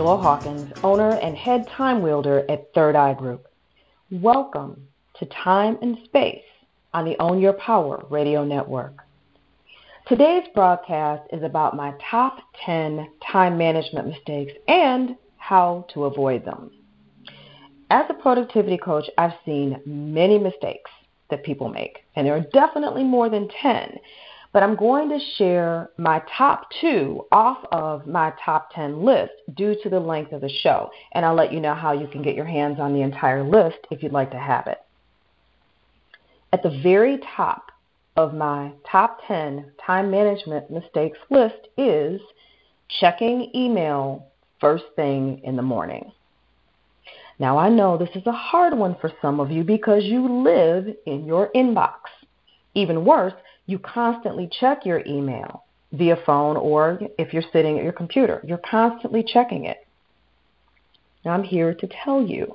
Sheila Hawkins, owner and head time wielder at Third Eye Group. Welcome to Time and Space on the Own Your Power radio network. Today's broadcast is about my top 10 time management mistakes and how to avoid them. As a productivity coach, I've seen many mistakes that people make, and there are definitely more than 10. But I'm going to share my top two off of my top 10 list due to the length of the show. And I'll let you know how you can get your hands on the entire list if you'd like to have it. At the very top of my top 10 time management mistakes list is checking email first thing in the morning. Now, I know this is a hard one for some of you because you live in your inbox. Even worse, you constantly check your email via phone or if you're sitting at your computer. You're constantly checking it. Now, I'm here to tell you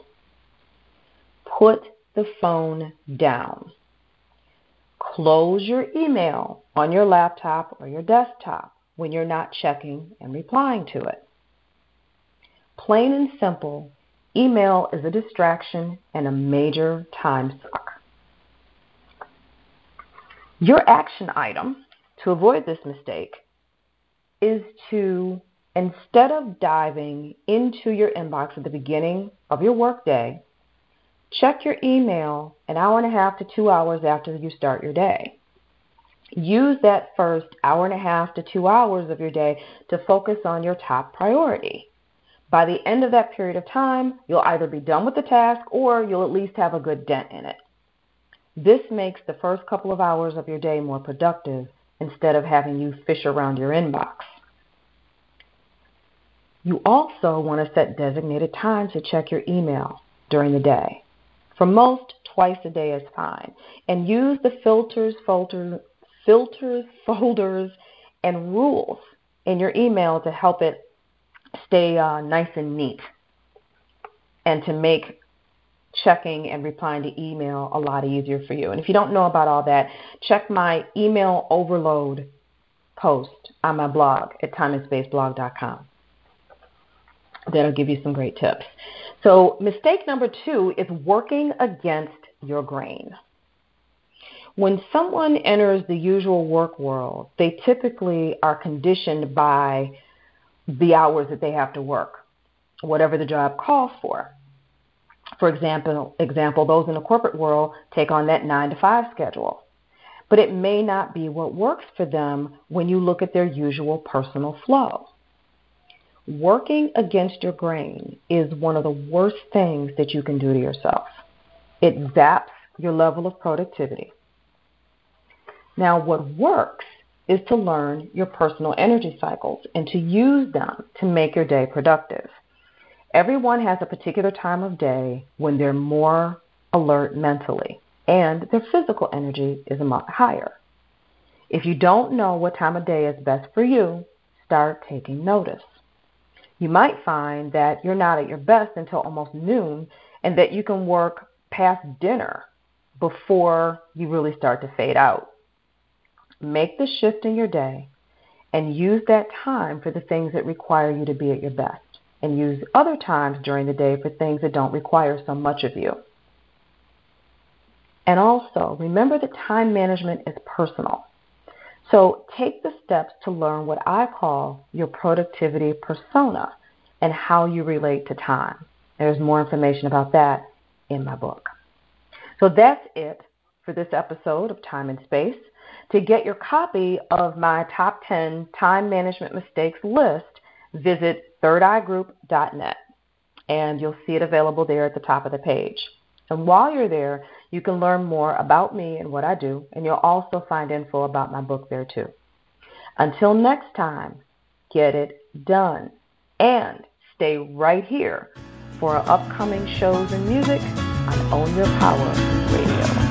put the phone down. Close your email on your laptop or your desktop when you're not checking and replying to it. Plain and simple, email is a distraction and a major time suck. Your action item to avoid this mistake is to, instead of diving into your inbox at the beginning of your workday, check your email an hour and a half to two hours after you start your day. Use that first hour and a half to two hours of your day to focus on your top priority. By the end of that period of time, you'll either be done with the task or you'll at least have a good dent in it. This makes the first couple of hours of your day more productive instead of having you fish around your inbox. You also want to set designated times to check your email during the day. For most, twice a day is fine. And use the filters, filter, filters, folders, and rules in your email to help it stay uh, nice and neat and to make checking and replying to email a lot easier for you. And if you don't know about all that, check my email overload post on my blog at timeandspaceblog.com. That'll give you some great tips. So, mistake number two is working against your grain. When someone enters the usual work world, they typically are conditioned by the hours that they have to work, whatever the job calls for. For example, example, those in the corporate world take on that 9 to 5 schedule. But it may not be what works for them when you look at their usual personal flow. Working against your grain is one of the worst things that you can do to yourself. It zaps your level of productivity. Now, what works is to learn your personal energy cycles and to use them to make your day productive. Everyone has a particular time of day when they're more alert mentally and their physical energy is a lot higher. If you don't know what time of day is best for you, start taking notice. You might find that you're not at your best until almost noon and that you can work past dinner before you really start to fade out. Make the shift in your day and use that time for the things that require you to be at your best and use other times during the day for things that don't require so much of you. And also, remember that time management is personal. So take the steps to learn what I call your productivity persona and how you relate to time. There's more information about that in my book. So that's it for this episode of Time and Space. To get your copy of my top 10 time management mistakes list, visit thirdeyeGroup.net, and you'll see it available there at the top of the page. And while you're there, you can learn more about me and what I do, and you'll also find info about my book there too. Until next time, get it done and stay right here for our upcoming shows and music on Own Your Power Radio.